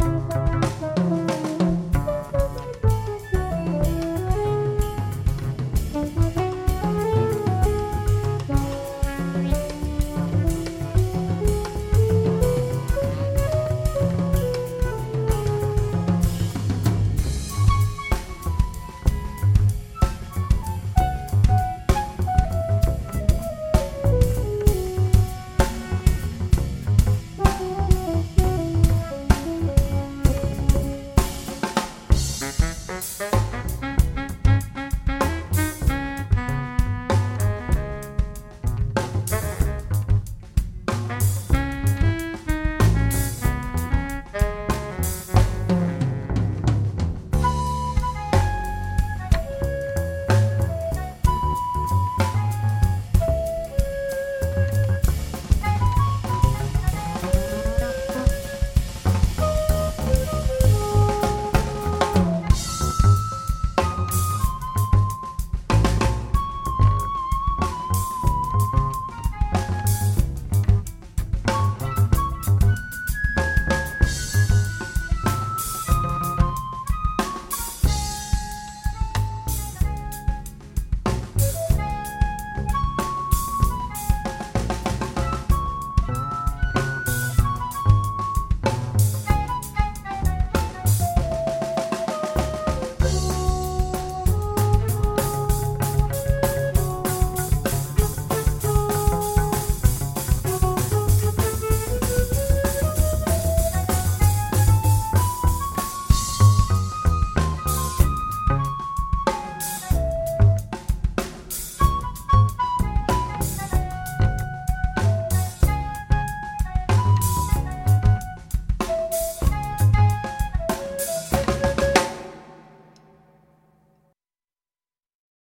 you